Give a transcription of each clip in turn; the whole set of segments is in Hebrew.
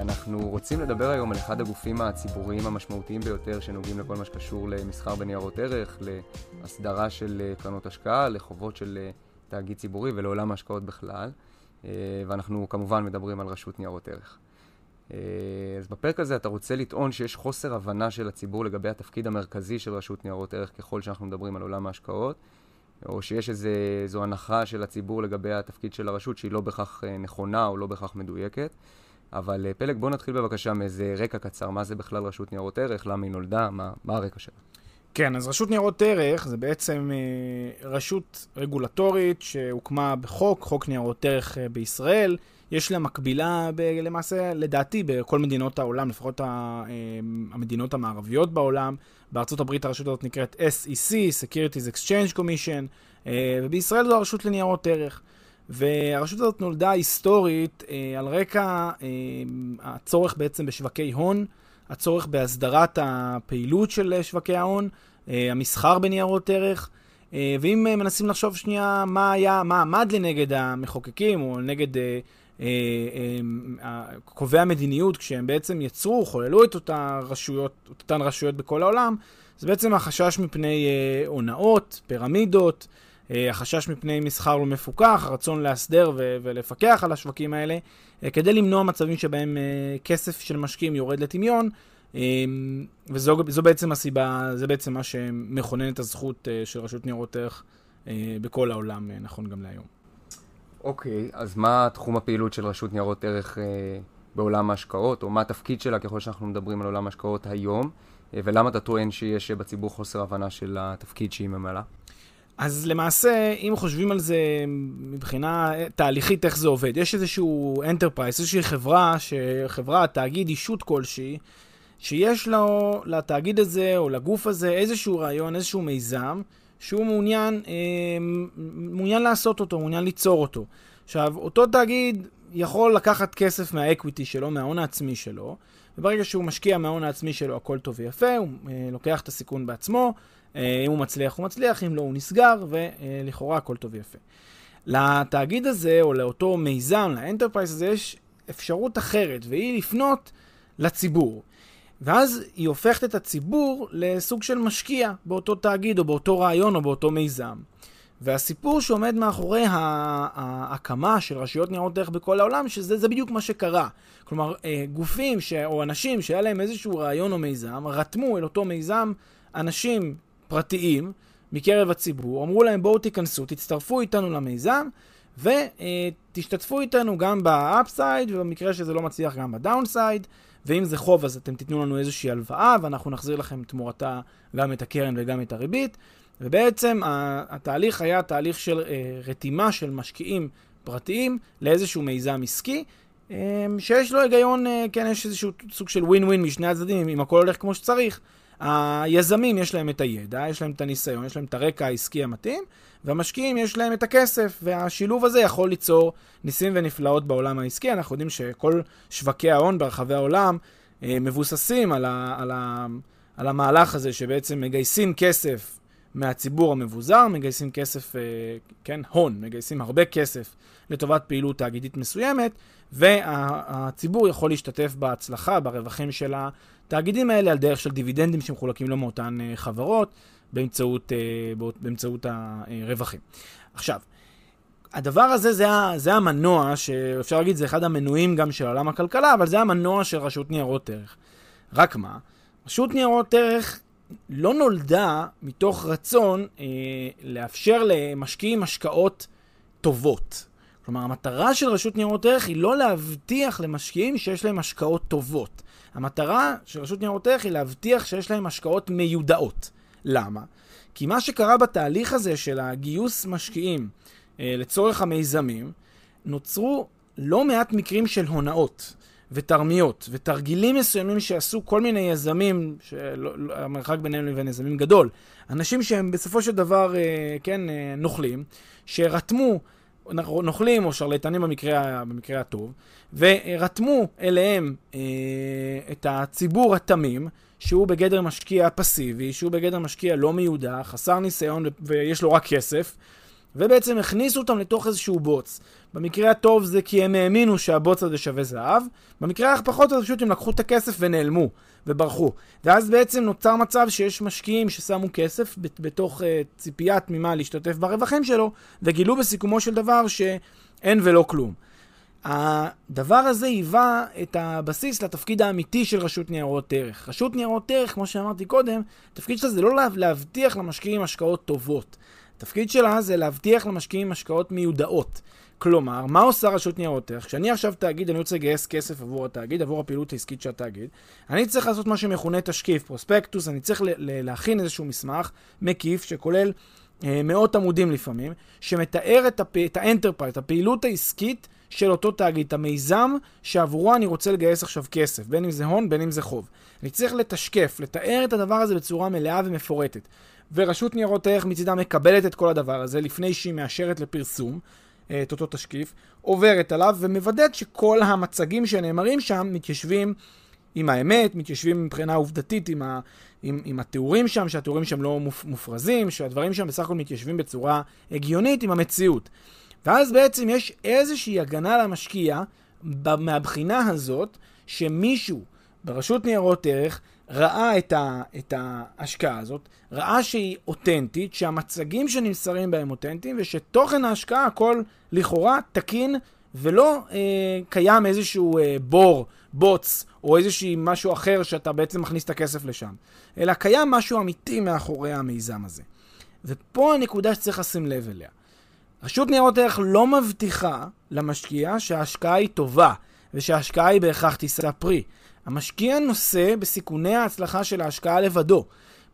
אנחנו רוצים לדבר היום על אחד הגופים הציבוריים המשמעותיים ביותר שנוגעים לכל מה שקשור למסחר בניירות ערך, להסדרה של אה, קרנות השקעה, לחובות של אה, תאגיד ציבורי ולעולם ההשקעות בכלל. ואנחנו כמובן מדברים על רשות ניירות ערך. אז בפרק הזה אתה רוצה לטעון שיש חוסר הבנה של הציבור לגבי התפקיד המרכזי של רשות ניירות ערך ככל שאנחנו מדברים על עולם ההשקעות, או שיש איזו הנחה של הציבור לגבי התפקיד של הרשות שהיא לא בהכרח נכונה או לא בהכרח מדויקת. אבל אה, פלג, בוא נתחיל בבקשה מאיזה רקע קצר. מה זה בכלל רשות ניירות ערך? למה היא נולדה? מה, מה הרקע שלה? כן, אז רשות ניירות ערך זה בעצם אה, רשות רגולטורית שהוקמה בחוק, חוק ניירות ערך אה, בישראל. יש לה מקבילה ב, למעשה, לדעתי, בכל מדינות העולם, לפחות ה, המדינות המערביות בעולם. בארצות הברית הרשות הזאת נקראת SEC, Securities Exchange Commission, ובישראל זו הרשות לניירות ערך. והרשות הזאת נולדה היסטורית אה, על רקע אה, הצורך בעצם בשווקי הון, הצורך בהסדרת הפעילות של שווקי ההון, אה, המסחר בניירות ערך. אה, ואם אה, מנסים לחשוב שנייה מה היה, מה עמד לנגד המחוקקים או נגד אה, אה, אה, קובעי המדיניות כשהם בעצם יצרו, חוללו את אותה רשויות, אותן רשויות בכל העולם, זה בעצם החשש מפני אה, הונאות, פירמידות, אה, החשש מפני מסחר לא מפוקח, הרצון להסדר ו- ולפקח על השווקים האלה, אה, כדי למנוע מצבים שבהם אה, כסף של משקיעים יורד לטמיון, וזו בעצם הסיבה, זה בעצם מה שמכונן את הזכות של רשות ניירות ערך בכל העולם, נכון גם להיום. אוקיי, okay, אז מה תחום הפעילות של רשות ניירות ערך בעולם ההשקעות, או מה התפקיד שלה ככל שאנחנו מדברים על עולם ההשקעות היום, ולמה אתה טוען שיש בציבור חוסר הבנה של התפקיד שהיא ממלאה? אז למעשה, אם חושבים על זה מבחינה תהליכית, איך זה עובד, יש איזשהו enterprise, איזושהי חברה, חברה, תאגיד, אישות כלשהי, שיש לו, לתאגיד הזה או לגוף הזה איזשהו רעיון, איזשהו מיזם, שהוא מעוניין, אה, מעוניין לעשות אותו, מעוניין ליצור אותו. עכשיו, אותו תאגיד יכול לקחת כסף מה equity שלו, מההון העצמי שלו, וברגע שהוא משקיע מההון העצמי שלו, הכל טוב ויפה, הוא אה, לוקח את הסיכון בעצמו, אה, אם הוא מצליח, הוא מצליח, אם לא, הוא נסגר, ולכאורה הכל טוב ויפה. לתאגיד הזה, או לאותו מיזם, ל enterprise הזה, יש אפשרות אחרת, והיא לפנות לציבור. ואז היא הופכת את הציבור לסוג של משקיע באותו תאגיד, או באותו רעיון, או באותו מיזם. והסיפור שעומד מאחורי ההקמה של רשויות ניירות ערך בכל העולם, שזה בדיוק מה שקרה. כלומר, אה, גופים ש, או אנשים שהיה להם איזשהו רעיון או מיזם, רתמו אל אותו מיזם אנשים פרטיים מקרב הציבור, אמרו להם בואו תיכנסו, תצטרפו איתנו למיזם ותשתתפו איתנו גם ב upside ובמקרה שזה לא מצליח גם ב downside ואם זה חוב אז אתם תיתנו לנו איזושהי הלוואה ואנחנו נחזיר לכם תמורתה גם את הקרן וגם את הריבית ובעצם התהליך היה תהליך של אה, רתימה של משקיעים פרטיים לאיזשהו מיזם עסקי אה, שיש לו היגיון, אה, כן, יש איזשהו סוג של ווין ווין משני הצדדים, אם הכל הולך כמו שצריך. היזמים יש להם את הידע, יש להם את הניסיון, יש להם את הרקע העסקי המתאים, והמשקיעים יש להם את הכסף, והשילוב הזה יכול ליצור ניסים ונפלאות בעולם העסקי. אנחנו יודעים שכל שווקי ההון ברחבי העולם מבוססים על, ה, על, ה, על המהלך הזה שבעצם מגייסים כסף מהציבור המבוזר, מגייסים כסף, אה, כן, הון, מגייסים הרבה כסף לטובת פעילות תאגידית מסוימת, והציבור יכול להשתתף בהצלחה, ברווחים של התאגידים האלה, על דרך של דיבידנדים שמחולקים לו מאותן אה, חברות, באמצעות, אה, באמצעות הרווחים. עכשיו, הדבר הזה זה, זה המנוע, שאפשר להגיד, זה אחד המנועים גם של עולם הכלכלה, אבל זה המנוע של רשות ניירות ערך. רק מה? רשות ניירות ערך לא נולדה מתוך רצון אה, לאפשר למשקיעים השקעות טובות. כלומר, המטרה של רשות ניירות ערך היא לא להבטיח למשקיעים שיש להם השקעות טובות. המטרה של רשות ניירות ערך היא להבטיח שיש להם השקעות מיודעות. למה? כי מה שקרה בתהליך הזה של הגיוס משקיעים לצורך המיזמים, נוצרו לא מעט מקרים של הונאות. ותרמיות, ותרגילים מסוימים שעשו כל מיני יזמים, שהמרחק ביניהם לבין יזמים גדול, אנשים שהם בסופו של דבר, אה, כן, אה, נוכלים, שרתמו, נוכלים או שרלטנים במקרה, במקרה הטוב, ורתמו אליהם אה, את הציבור התמים, שהוא בגדר משקיע פסיבי, שהוא בגדר משקיע לא מיודע, חסר ניסיון ויש לו רק כסף, ובעצם הכניסו אותם לתוך איזשהו בוץ. במקרה הטוב זה כי הם האמינו שהבוץ הזה שווה זהב, במקרה הפחות זה פשוט הם לקחו את הכסף ונעלמו וברחו. ואז בעצם נוצר מצב שיש משקיעים ששמו כסף בתוך uh, ציפייה תמימה להשתתף ברווחים שלו, וגילו בסיכומו של דבר שאין ולא כלום. הדבר הזה היווה את הבסיס לתפקיד האמיתי של רשות ניירות ערך. רשות ניירות ערך, כמו שאמרתי קודם, התפקיד שלה זה לא להבטיח למשקיעים השקעות טובות. התפקיד שלה זה להבטיח למשקיעים השקעות מיודעות. כלומר, מה עושה רשות ניירות ערך? כשאני עכשיו תאגיד, אני רוצה לגייס כסף עבור התאגיד, עבור הפעילות העסקית של התאגיד, אני צריך לעשות מה שמכונה תשקיף, prospectus, אני צריך להכין איזשהו מסמך מקיף שכולל אה, מאות עמודים לפעמים, שמתאר את, הפ... את ה enterprise, הפעילות העסקית של אותו תאגיד, את המיזם שעבורו אני רוצה לגייס עכשיו כסף, בין אם זה הון, בין אם זה חוב. אני צריך לתשקף, לתאר את הדבר הזה בצורה מלאה ומפורטת. ורשות ניירות ערך מצידה מקבלת את כל הדבר הזה לפני שהיא מאשרת לפרסום אה, את אותו תשקיף, עוברת עליו ומוודאת שכל המצגים שנאמרים שם מתיישבים עם האמת, מתיישבים מבחינה עובדתית עם, ה, עם, עם התיאורים שם, שהתיאורים שם לא מופרזים, שהדברים שם בסך הכל מתיישבים בצורה הגיונית עם המציאות. ואז בעצם יש איזושהי הגנה למשקיע מהבחינה הזאת, שמישהו ברשות ניירות ערך ראה את, ה, את ההשקעה הזאת, ראה שהיא אותנטית, שהמצגים שנמסרים בהם אותנטיים, ושתוכן ההשקעה הכל לכאורה תקין, ולא אה, קיים איזשהו אה, בור, בוץ, או איזשהו משהו אחר שאתה בעצם מכניס את הכסף לשם, אלא קיים משהו אמיתי מאחורי המיזם הזה. ופה הנקודה שצריך לשים לב אליה. רשות ניירות ערך לא מבטיחה למשקיע שההשקעה היא טובה, ושההשקעה היא בהכרח תישא פרי. המשקיע נושא בסיכוני ההצלחה של ההשקעה לבדו.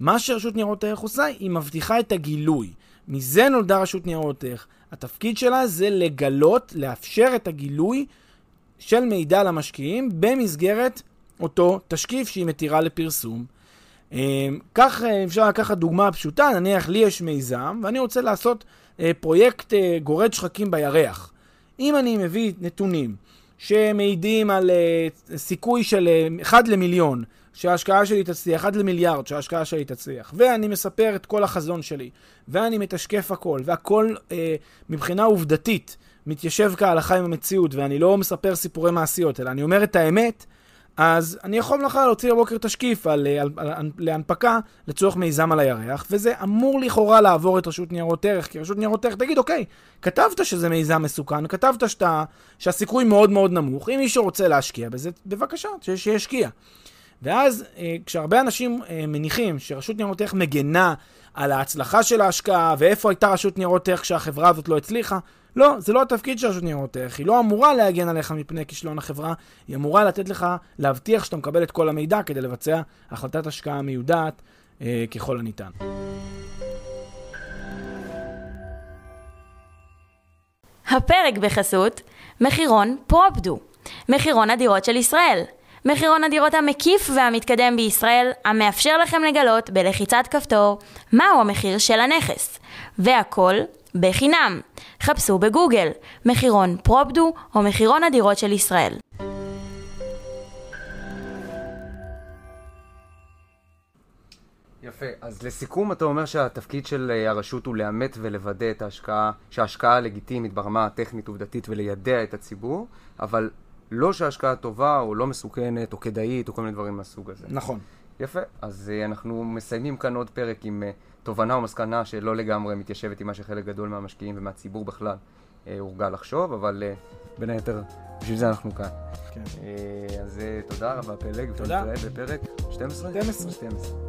מה שרשות ניירות ערך עושה, היא מבטיחה את הגילוי. מזה נולדה רשות ניירות ערך. התפקיד שלה זה לגלות, לאפשר את הגילוי של מידע למשקיעים במסגרת אותו תשקיף שהיא מתירה לפרסום. אמ, כך אה, אפשר לקחת דוגמה פשוטה, נניח לי יש מיזם ואני רוצה לעשות אה, פרויקט אה, גורד שחקים בירח. אם אני מביא נתונים שמעידים על uh, סיכוי של uh, 1 למיליון שההשקעה שלי תצליח, 1 למיליארד שההשקעה שלי תצליח, ואני מספר את כל החזון שלי, ואני מתשקף הכל, והכל uh, מבחינה עובדתית מתיישב כהלכה עם המציאות, ואני לא מספר סיפורי מעשיות, אלא אני אומר את האמת, אז אני יכול מחר להוציא בבוקר תשקיף על, על, על, על, להנפקה לצורך מיזם על הירח, וזה אמור לכאורה לעבור את רשות ניירות ערך, כי רשות ניירות ערך תגיד, אוקיי, כתבת שזה מיזם מסוכן, כתבת שאתה, שהסיכוי מאוד מאוד נמוך, אם מישהו רוצה להשקיע בזה, בבקשה, שישקיע. ואז אה, כשהרבה אנשים אה, מניחים שרשות ניירות ערך מגנה על ההצלחה של ההשקעה, ואיפה הייתה רשות ניירות ערך כשהחברה הזאת לא הצליחה, לא, זה לא התפקיד של רשות ניירות ערך. היא לא אמורה להגן עליך מפני כישלון החברה, היא אמורה לתת לך, להבטיח שאתה מקבל את כל המידע כדי לבצע החלטת השקעה מיודעת אה, ככל הניתן. הפרק בחסות מחירון פרופדו, מחירון הדירות של ישראל. מחירון הדירות המקיף והמתקדם בישראל, המאפשר לכם לגלות בלחיצת כפתור מהו המחיר של הנכס. והכל בחינם. חפשו בגוגל מחירון פרופדו או מחירון הדירות של ישראל. יפה. אז לסיכום, אתה אומר שהתפקיד של אה, הרשות הוא לאמת ולוודא את ההשקעה, שההשקעה לגיטימית ברמה הטכנית עובדתית וליידע את הציבור, אבל לא שההשקעה טובה או לא מסוכנת או כדאית או כל מיני דברים מהסוג הזה. נכון. יפה. אז uh, אנחנו מסיימים כאן עוד פרק עם uh, תובנה או מסקנה שלא לגמרי מתיישבת עם מה שחלק גדול מהמשקיעים ומהציבור בכלל uh, הורגל לחשוב, אבל uh, בין היתר, בשביל זה אנחנו כאן. כן. Uh, אז uh, תודה רבה, פלג. תודה. ונתראה בפרק 12? 12. 12.